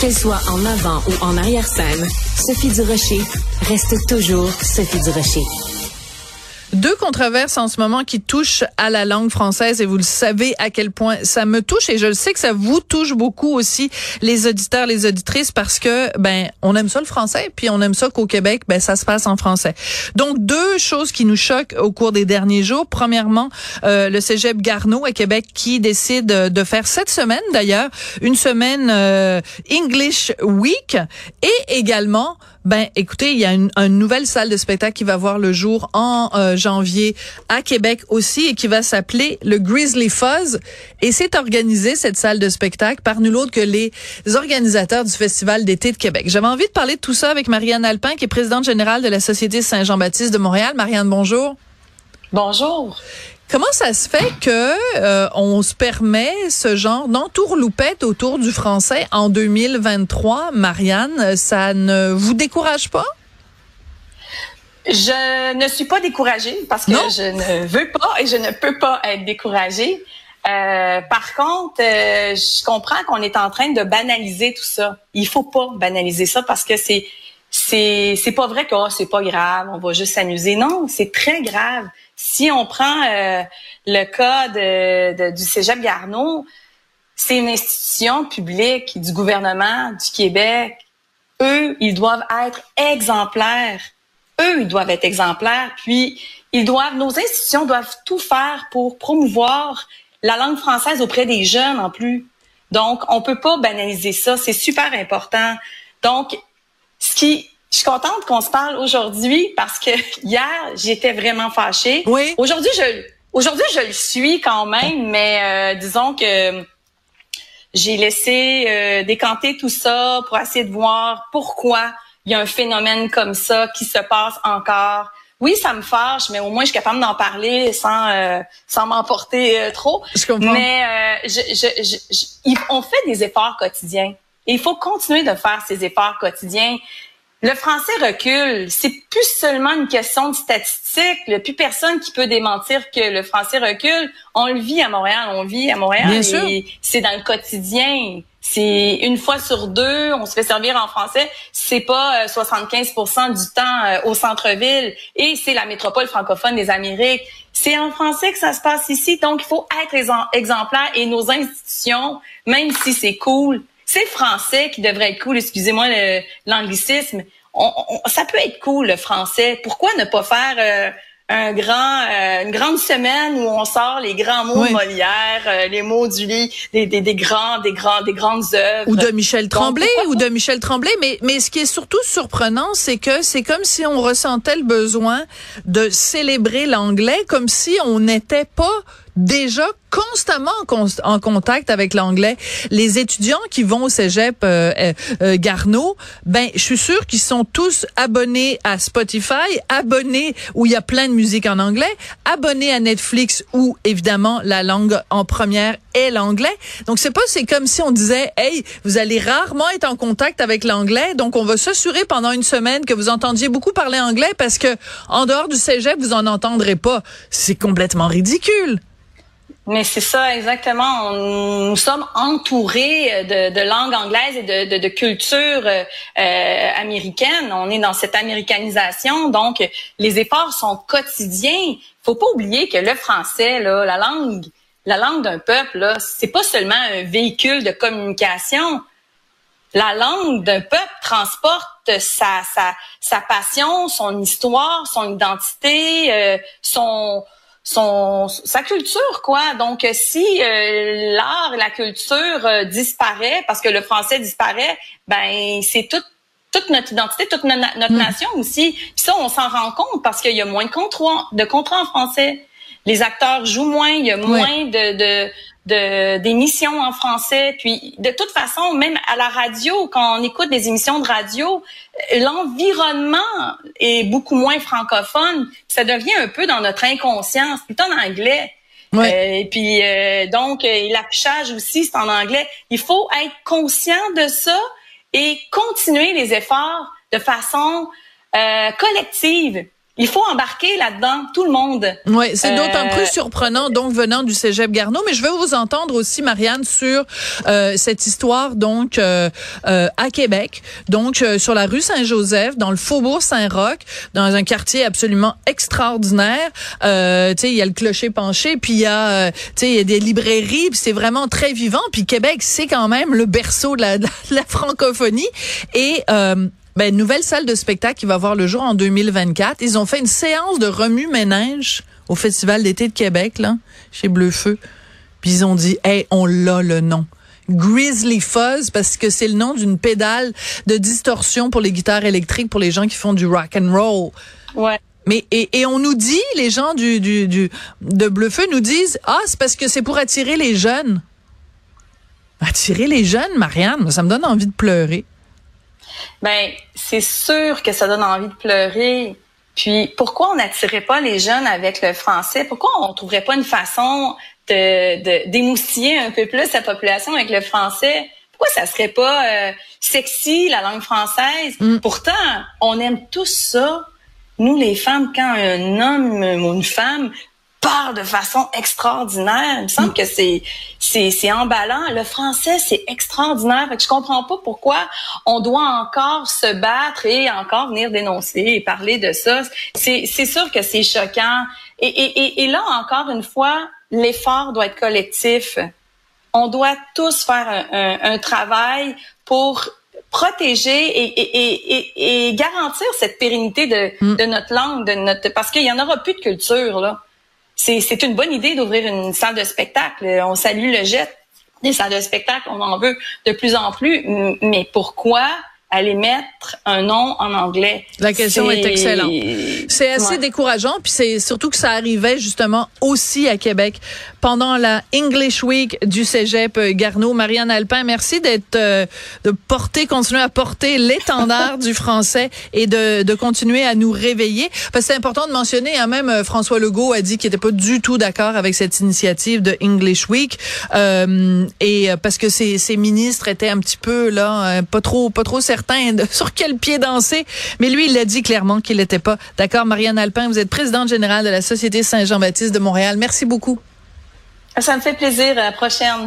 Qu'elle soit en avant ou en arrière-scène, Sophie Durocher reste toujours Sophie Durocher. Deux controverses en ce moment qui touchent à la langue française et vous le savez à quel point ça me touche et je le sais que ça vous touche beaucoup aussi les auditeurs, les auditrices parce que ben on aime ça le français puis on aime ça qu'au Québec ben ça se passe en français. Donc deux choses qui nous choquent au cours des derniers jours. Premièrement, euh, le Cégep Garneau à Québec qui décide de faire cette semaine d'ailleurs une semaine euh, English Week et également ben, écoutez, il y a une, nouvelle salle de spectacle qui va voir le jour en euh, janvier à Québec aussi et qui va s'appeler le Grizzly Fuzz. Et c'est organisé, cette salle de spectacle, par nul autre que les organisateurs du Festival d'été de Québec. J'avais envie de parler de tout ça avec Marianne Alpin, qui est présidente générale de la Société Saint-Jean-Baptiste de Montréal. Marianne, bonjour. Bonjour. Comment ça se fait que euh, on se permet ce genre d'entourloupette autour du français en 2023, Marianne? Ça ne vous décourage pas? Je ne suis pas découragée parce que je ne veux pas et je ne peux pas être découragée. Euh, par contre, euh, je comprends qu'on est en train de banaliser tout ça. Il faut pas banaliser ça parce que c'est c'est c'est pas vrai que oh, c'est pas grave, on va juste s'amuser. Non, c'est très grave. Si on prend euh, le cas de, du Cégep Garneau, c'est une institution publique du gouvernement du Québec. Eux, ils doivent être exemplaires. Eux, ils doivent être exemplaires. Puis, ils doivent, nos institutions doivent tout faire pour promouvoir la langue française auprès des jeunes en plus. Donc, on peut pas banaliser ça. C'est super important. Donc, ce qui, je suis contente qu'on se parle aujourd'hui parce que hier, j'étais vraiment fâchée. Oui. Aujourd'hui, je, aujourd'hui, je le suis quand même, mais euh, disons que j'ai laissé euh, décanter tout ça pour essayer de voir pourquoi il y a un phénomène comme ça qui se passe encore. Oui, ça me fâche, mais au moins je suis capable d'en parler sans euh, sans m'emporter trop. Je comprends. Mais je, je, je, on fait des efforts quotidiens. Et il faut continuer de faire ces efforts quotidiens. Le français recule. C'est plus seulement une question de statistique. Il n'y a plus personne qui peut démentir que le français recule. On le vit à Montréal. On le vit à Montréal. et c'est dans le quotidien. C'est une fois sur deux, on se fait servir en français. C'est pas 75% euh, du temps euh, au centre-ville. Et c'est la métropole francophone des Amériques. C'est en français que ça se passe ici. Donc, il faut être exemplaire. Et nos institutions, même si c'est cool, c'est le français qui devrait être cool, excusez-moi l'anglicisme. ça peut être cool le français. Pourquoi ne pas faire euh, un grand, euh, une grande semaine où on sort les grands mots de Molière, euh, les mots du lit, des, des, des, grands, des grands, des grandes œuvres? Ou de Michel Tremblay, ou de Michel Tremblay. Mais, mais ce qui est surtout surprenant, c'est que c'est comme si on ressentait le besoin de célébrer l'anglais, comme si on n'était pas déjà constamment en, contact avec l'anglais. Les étudiants qui vont au cégep euh, euh, euh, Garneau, ben je suis sûre qu'ils sont tous abonnés à Spotify, abonnés où il y a plein de musique en anglais, abonnés à Netflix où évidemment la langue en première est l'anglais. Donc c'est pas c'est comme si on disait hey, vous allez rarement être en contact avec l'anglais, donc on va s'assurer pendant une semaine que vous entendiez beaucoup parler anglais parce que en dehors du cégep, vous en entendrez pas. C'est complètement ridicule. Mais c'est ça exactement. nous sommes entourés de, langue anglaise et de culture euh, euh, américaine. On est dans cette américanisation, donc les efforts sont quotidiens. Faut pas oublier que le français, là, la langue, la langue d'un peuple, là, c'est pas seulement un véhicule de communication. La langue d'un peuple transporte sa, sa, sa passion, son histoire, son identité, euh, son son sa culture quoi. Donc si euh, l'art et la culture euh, disparaît parce que le français disparaît, ben c'est toute toute notre identité, toute notre, mm. nation aussi. Puis ça on s'en rend compte parce qu'il y a moins de contrats de contrats en français. Les acteurs jouent moins, il y a moins de, de d'émissions en français. Puis de toute façon, même à la radio, quand on écoute des émissions de radio, l'environnement est beaucoup moins francophone. Ça devient un peu dans notre inconscience, tout en anglais. Euh, et puis euh, donc euh, l'affichage aussi c'est en anglais. Il faut être conscient de ça et continuer les efforts de façon collective il faut embarquer là-dedans tout le monde. Oui, c'est d'autant euh, plus surprenant donc venant du Cégep Garneau, mais je veux vous entendre aussi Marianne sur euh, cette histoire donc euh, à Québec, donc sur la rue Saint-Joseph dans le faubourg Saint-Roch, dans un quartier absolument extraordinaire. tu sais, il y a le clocher penché, puis il y a tu sais il y a des librairies, puis c'est vraiment très vivant, puis Québec c'est quand même le berceau de la, de la francophonie et ben, nouvelle salle de spectacle qui va voir le jour en 2024. Ils ont fait une séance de remue-ménage au Festival d'été de Québec, là, chez Bleu-Feu. Puis ils ont dit, hey, on l'a le nom. Grizzly Fuzz parce que c'est le nom d'une pédale de distorsion pour les guitares électriques pour les gens qui font du rock and roll. Ouais. Mais et, et on nous dit les gens du du, du de Bleu-Feu nous disent ah c'est parce que c'est pour attirer les jeunes. Attirer les jeunes, Marianne, ça me donne envie de pleurer. Ben, c'est sûr que ça donne envie de pleurer. Puis, pourquoi on n'attirait pas les jeunes avec le français? Pourquoi on trouverait pas une façon de d'émoustiller un peu plus la population avec le français? Pourquoi ça serait pas euh, sexy, la langue française? Mm. Pourtant, on aime tous ça. Nous, les femmes, quand un homme ou une femme parle de façon extraordinaire. Il me semble que c'est c'est c'est emballant. Le français, c'est extraordinaire. Fait je comprends pas pourquoi on doit encore se battre et encore venir dénoncer et parler de ça. C'est c'est sûr que c'est choquant. Et, et, et, là encore une fois, l'effort doit être collectif. On doit tous faire un, un, travail pour protéger et, et, et, et, garantir cette pérennité de, mm. de notre langue, de notre parce qu'il y en aura plus de culture là c'est une bonne idée d'ouvrir une salle de spectacle. On salue le jet des salles de spectacle, on en veut de plus en plus, mais pourquoi aller mettre un nom en anglais. La question est, excellente. C'est assez décourageant, puis c'est surtout que ça arrivait justement aussi à Québec pendant la English Week du Cégep euh, Garneau. Marianne Alpin, merci d'être euh, de porter, continuer à porter l'étendard du français et de, de continuer à nous réveiller. Parce que c'est important de mentionner, hein, même euh, François Legault a dit qu'il n'était pas du tout d'accord avec cette initiative de English Week, euh, et parce que ses, ses ministres étaient un petit peu là, pas trop, pas trop sur quel pied danser. Mais lui, il a dit clairement qu'il n'était pas d'accord. Marianne Alpin, vous êtes présidente générale de la Société Saint-Jean-Baptiste de Montréal. Merci beaucoup. Ça me fait plaisir. À la prochaine.